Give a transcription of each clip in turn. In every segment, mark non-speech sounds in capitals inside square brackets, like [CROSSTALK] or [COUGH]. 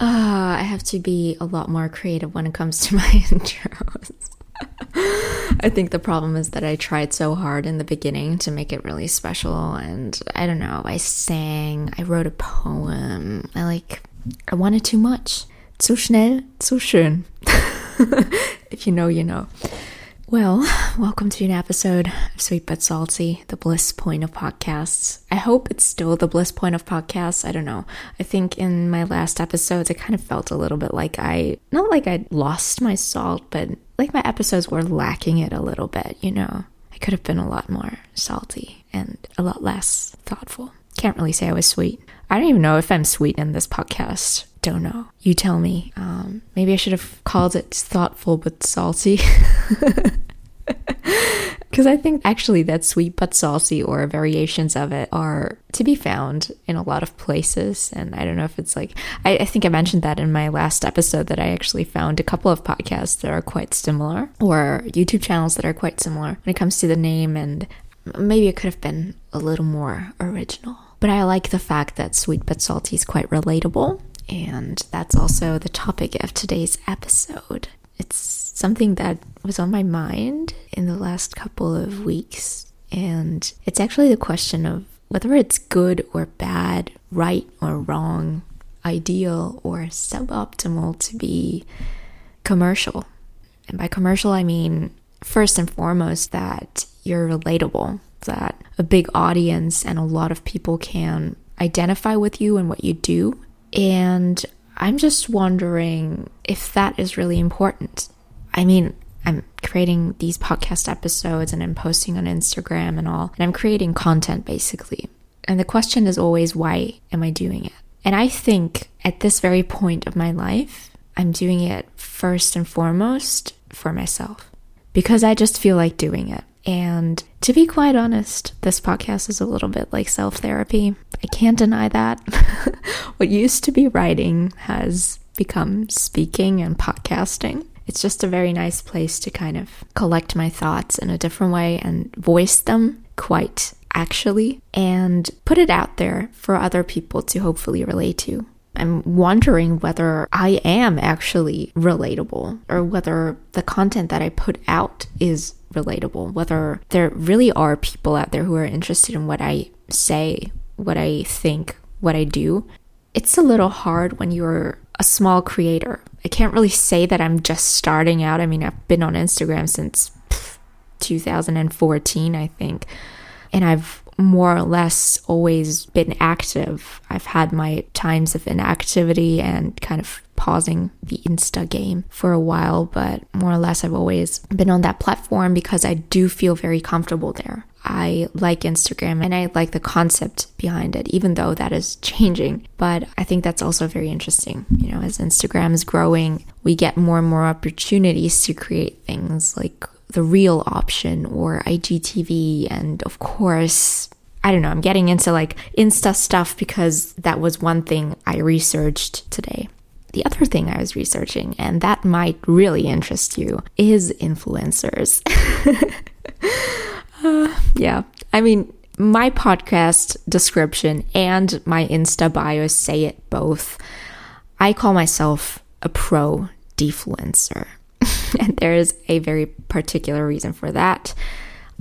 Uh, I have to be a lot more creative when it comes to [LAUGHS] my intros. [LAUGHS] I think the problem is that I tried so hard in the beginning to make it really special, and I don't know. I sang, I wrote a poem. I like, I wanted too much. Zu schnell, zu schön. [LAUGHS] if you know, you know. Well, [LAUGHS] welcome to an episode of Sweet But Salty, the bliss point of podcasts. I hope it's still the bliss point of podcasts. I don't know. I think in my last episodes, I kind of felt a little bit like I, not like I lost my salt, but like my episodes were lacking it a little bit, you know? I could have been a lot more salty and a lot less thoughtful. Can't really say I was sweet. I don't even know if I'm sweet in this podcast. Don't know. You tell me. Um, maybe I should have called it thoughtful but salty. [LAUGHS] Because I think actually that sweet but salty or variations of it are to be found in a lot of places. And I don't know if it's like, I, I, think I mentioned that in my last episode that I actually found a couple of podcasts that are quite similar or YouTube channels that are quite similar when it comes to the name. And maybe it could have been a little more original. But I like the fact that Sweet But Salty is quite relatable. And that's also the topic of today's episode. It's something that was on my mind in the last couple of weeks. And it's actually the question of whether it's good or bad, right or wrong, ideal or suboptimal to be commercial. And by commercial, I mean first and foremost that you're relatable, that a big audience and a lot of people can identify with you and what you do. And I'm just wondering if that is really important. I mean, I'm creating these podcast episodes and I'm posting on Instagram and all, and I'm creating content basically. And the question is always, why am I doing it? And I think at this very point of my life, I'm doing it first and foremost for myself because I just feel like doing it. And to be quite honest, this podcast is a little bit like self therapy. I can't deny that. [LAUGHS] what used to be writing has become speaking and podcasting. It's just a very nice place to kind of collect my thoughts in a different way and voice them quite actually and put it out there for other people to hopefully relate to. I'm wondering whether I am actually relatable or whether the content that I put out is relatable, whether there really are people out there who are interested in what I say, what I think, what I do. It's a little hard when you're a small creator. I can't really say that I'm just starting out. I mean, I've been on Instagram since 2014, I think. And I've more or less always been active. I've had my times of inactivity and kind of pausing the Insta game for a while, but more or less I've always been on that platform because I do feel very comfortable there. I like Instagram and I like the concept behind it, even though that is changing. But I think that's also very interesting. You know, as Instagram is growing, we get more and more opportunities to create things like the reel option or IGTV. And of course, I don't know, I'm getting into like Insta stuff because that was one thing I researched today. The other thing I was researching, and that might really interest you, is influencers. [LAUGHS] uh, yeah, I mean, my podcast description and my Insta bio say it both. I call myself a pro defluencer. [LAUGHS] and there is a very particular reason for that.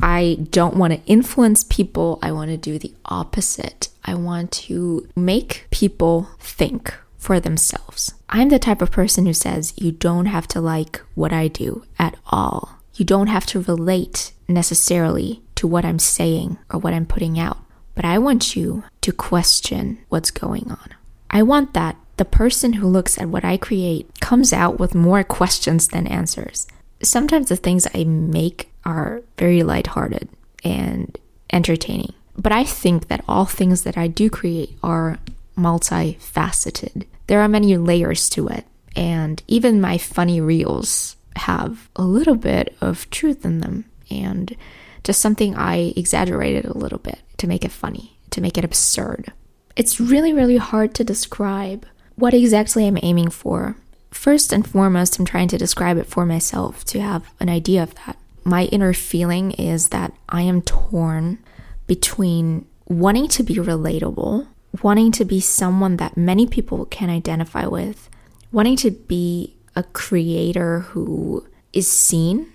I don't want to influence people. I want to do the opposite. I want to make people think for themselves. I'm the type of person who says you don't have to like what I do at all. You don't have to relate necessarily to what I'm saying or what I'm putting out. But I want you to question what's going on. I want that the person who looks at what I create comes out with more questions than answers. Sometimes the things I make are very lighthearted and entertaining. But I think that all things that I do create are multifaceted. There are many layers to it. And even my funny reels have a little bit of truth in them and just something I exaggerated a little bit to make it funny, to make it absurd. It's really, really hard to describe what exactly I'm aiming for. First and foremost, I'm trying to describe it for myself to have an idea of that. My inner feeling is that I am torn between wanting to be relatable wanting to be someone that many people can identify with, wanting to be a creator who is seen.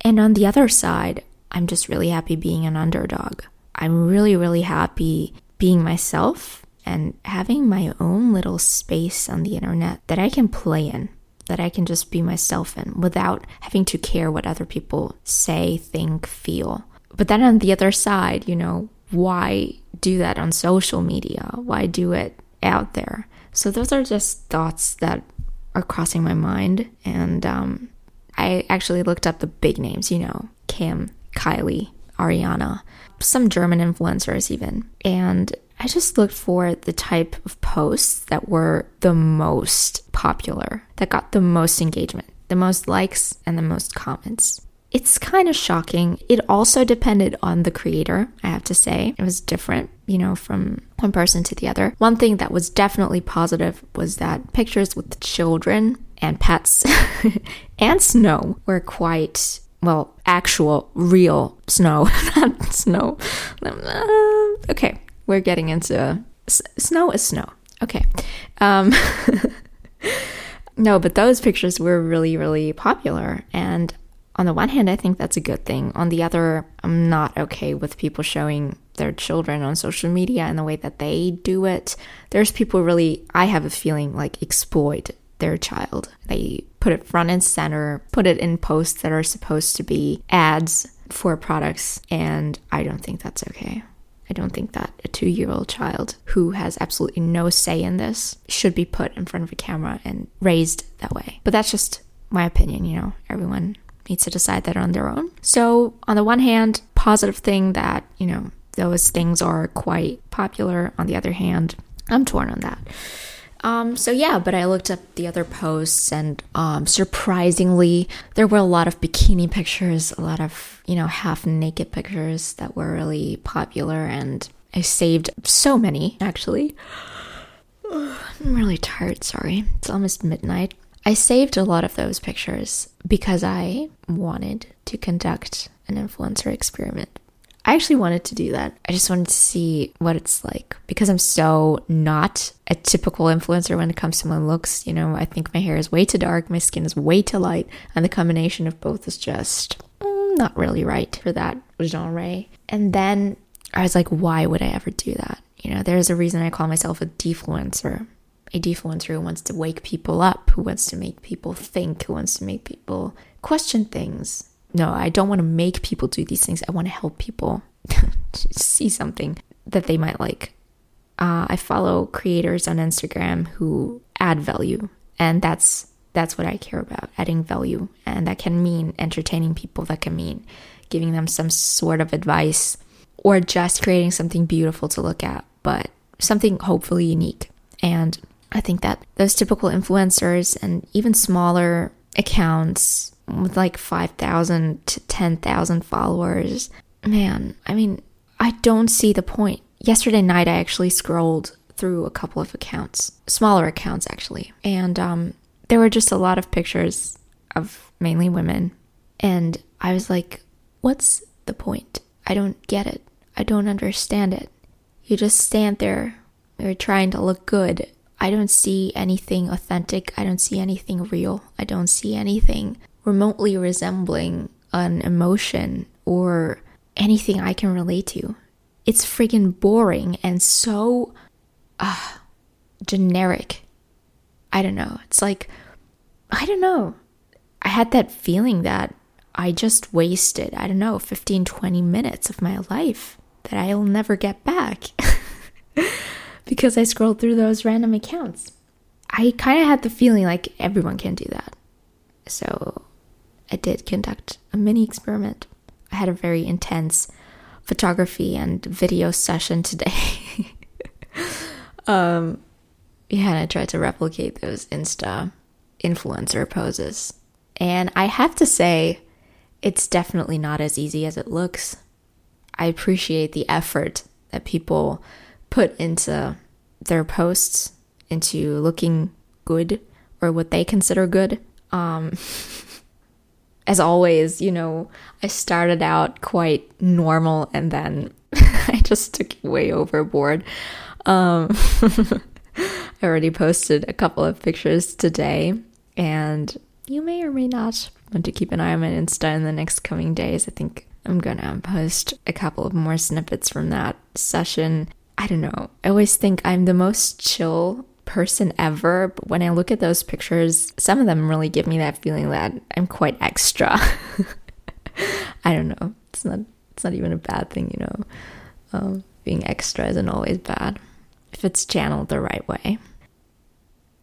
And on the other side, I'm just really happy being an underdog. I'm really, really happy being myself and having my own little space on the internet that I can play in, that I can just be myself in without having to care what other people say, think, feel. But then on the other side, you know, why do that on social media? Why do it out there? So those are just thoughts that are crossing my mind. And um, I actually looked up the big names, you know, Kim, Kylie, Ariana, some German influencers even. And I just looked for the type of posts that were the most popular, that got the most engagement, the most likes, and the most comments. It's kind of shocking. It also depended on the creator, I have to say. It was different, you know, from one person to the other. One thing that was definitely positive was that pictures with children and pets [LAUGHS] and snow were quite well, actual, real snow, [LAUGHS] not snow. Uh, okay, we're getting into s- snow is snow. Okay. Um, [LAUGHS] no, but those pictures were really, really popular. And on the one hand, I think that's a good thing. On the other, I'm not okay with people showing their children on social media and the way that they do it. There's people really, I have a feeling like exploit their child. They put it front and center, put it in posts that are supposed to be ads for products, and I don't think that's okay. I don't think that a two year old child who has absolutely no say in this should be put in front of a camera and raised that way. But that's just my opinion, you know, everyone needs to decide that on their own. So, on the one hand, positive thing that, you know, those things are quite popular. On the other hand, I'm torn on that. Um, so yeah, but I looked up the other posts, and um, surprisingly, there were a lot of bikini pictures, a lot of you know half naked pictures that were really popular, and I saved so many actually. [SIGHS] I'm really tired. Sorry, it's almost midnight. I saved a lot of those pictures because I wanted to conduct an influencer experiment I actually wanted to do that. I just wanted to see what it's like because I'm so not a typical influencer when it comes to my looks. You know, I think my hair is way too dark, my skin is way too light, and the combination of both is just mm, not really right for that genre. And then I was like, why would I ever do that? You know, there's a reason I call myself a defluencer. A defluencer who wants to wake people up, who wants to make people think, who wants to make people question things, no, I don't want to make people do these things. I want to help people [LAUGHS] see something that they might like. Uh, I follow creators on Instagram who add value, and that's that's what I care about, adding value, and that can mean entertaining people. That can mean giving them some sort of advice, or just creating something beautiful to look at, but something hopefully unique. And I think that those typical influencers and even smaller accounts with like 5,000 to 10,000 followers. Man, I mean, I don't see the point. Yesterday night, I actually scrolled through a couple of accounts, smaller accounts actually, and um, there were just a lot of pictures of mainly women. And I was like, what's the point? I don't get it. I don't understand it. You just stand there, you're trying to look good. I don't see anything authentic. I don't see anything real. I don't see anything remotely resembling an emotion or anything I can relate to. It's freaking boring and so uh, generic. I don't know. It's like, I don't know. I had that feeling that I just wasted, I don't know, 15, 20 minutes of my life that I'll never get back [LAUGHS] because I scrolled through those random accounts. I kind of had the feeling like everyone can do that. So I did conduct a mini experiment. I had a very intense photography and video session today. [LAUGHS] um, yeah, and I tried to replicate those Insta influencer poses. And I have to say, it's definitely not as easy as it looks. I appreciate the effort that people put into their posts, into looking good or what they consider good. Um, [LAUGHS] as always, you know, I started out quite normal and then [LAUGHS] I just took it way overboard. Um, [LAUGHS] I already posted a couple of pictures today, and you may or may not want to keep an eye on my Insta in the next coming days. I think I'm gonna post a couple of more snippets from that session. I don't know. I always think I'm the most chill person ever, but when I look at those pictures, some of them really give me that feeling that I'm quite extra. [LAUGHS] I don't know. It's not it's not even a bad thing, you know. Um, being extra isn't always bad if it's channeled the right way.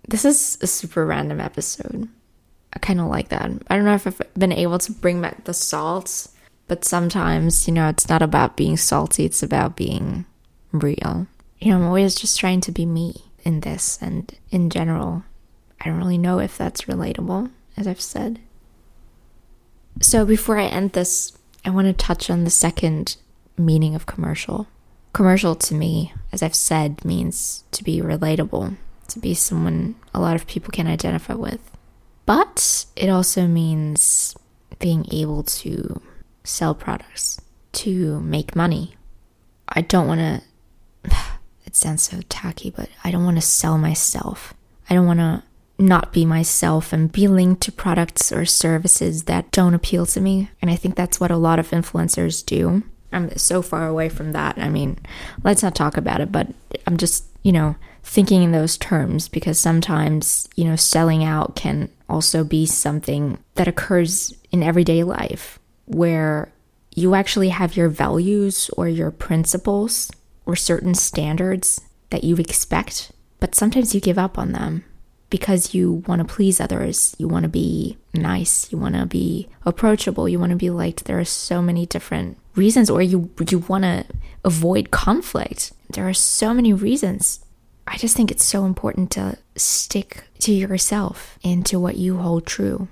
This is a super random episode. I kind of like that. I don't know if I've been able to bring back the salt, but sometimes, you know, it's not about being salty, it's about being real. You know, I'm always just trying to be me in this, and in general, I don't really know if that's relatable, as I've said. So, before I end this, I want to touch on the second meaning of commercial. Commercial to me, as I've said, means to be relatable, to be someone a lot of people can identify with. But it also means being able to sell products, to make money. I don't want to, it sounds so tacky, but I don't want to sell myself. I don't want to not be myself and be linked to products or services that don't appeal to me. And I think that's what a lot of influencers do. I'm so far away from that. I mean, let's not talk about it, but I'm just, you know, thinking in those terms because sometimes, you know, selling out can also be something that occurs in everyday life where you actually have your values or your principles or certain standards that you expect, but sometimes you give up on them because you want to please others, you want to be nice, you want to be approachable, you want to be liked. There are so many different reasons or you you want to avoid conflict. There are so many reasons. I just think it's so important to stick to yourself and to what you hold true.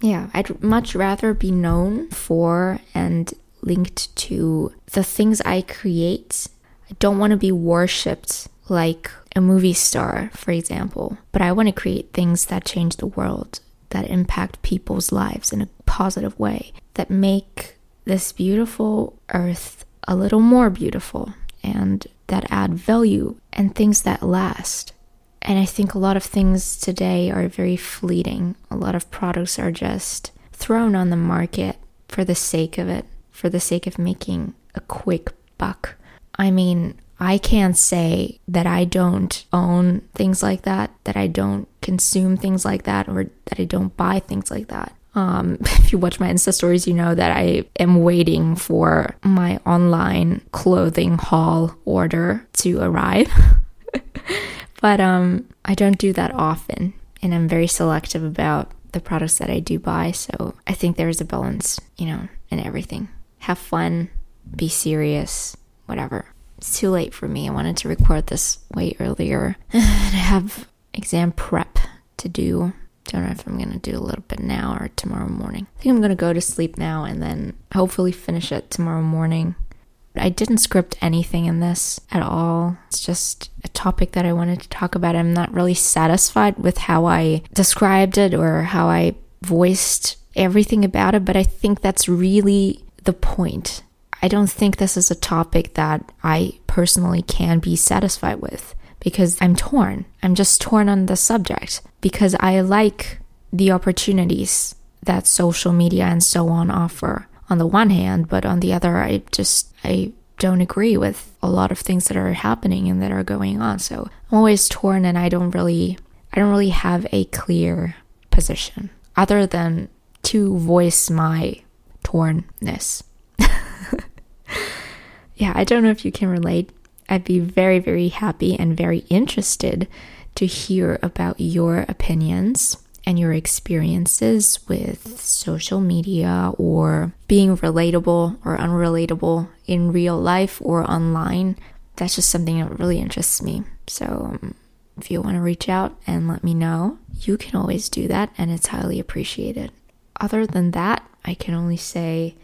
Yeah, I'd much rather be known for and linked to the things I create. I don't want to be worshipped like a movie star, for example, but I want to create things that change the world, that impact people's lives in a positive way, that make this beautiful earth a little more beautiful and that add value and things that last. And I think a lot of things today are very fleeting. A lot of products are just thrown on the market for the sake of it, for the sake of making a quick buck. I mean, I can't say that I don't own things like that, that I don't consume things like that, or that I don't buy things like that. Um, [LAUGHS] if you watch my Insta stories, you know that I am waiting for my online clothing haul order to arrive. [LAUGHS] but um, I don't do that often, and I'm very selective about the products that I do buy. So I think there's a balance, you know, in everything. Have fun, be serious, whatever. It's too late for me. I wanted to record this way earlier. [SIGHS] I have exam prep to do don't know if I'm going to do a little bit now or tomorrow morning. I think I'm going to go to sleep now and then hopefully finish it tomorrow morning. I didn't script anything in this at all. It's just a topic that I wanted to talk about. I'm not really satisfied with how I described it or how I voiced everything about it, but I think that's really the point. I don't think this is a topic that I personally can be satisfied with because I'm torn. I'm just torn on the subject because I like the opportunities that social media and so on offer on the one hand, but on the other, I just, I don't agree with a lot of things that are happening and that are going on. So I'm always torn and I don't really, I don't really have a clear position other than to voice my tornness. Yeah, I don't know if you can relate. I'd be very, very happy and very interested to hear about your opinions and your experiences with social media or being relatable or unrelatable in real life or online. That's just something that really interests me. So, um, if you want to reach out and let me know, you can always do that, and it's highly appreciated. Other than that, I can only say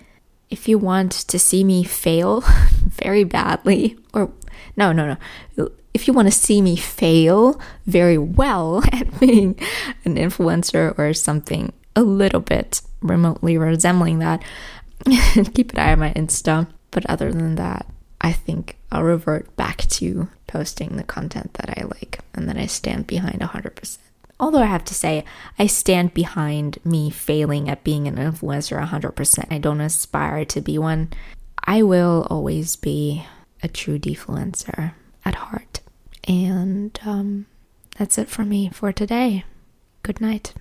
if you want to see me fail [LAUGHS] very badly, or no, no, no. If you want to see me fail very well [LAUGHS] at being an influencer or something a little bit remotely resembling that, [LAUGHS] keep an eye on my Insta. But other than that, I think I'll revert back to posting the content that I like and that I stand behind 100%. Although I have to say, I stand behind me failing at being an influencer 100%. I don't aspire to be one. I will always be a true defluencer at heart. And um, that's it for me for today. Good night.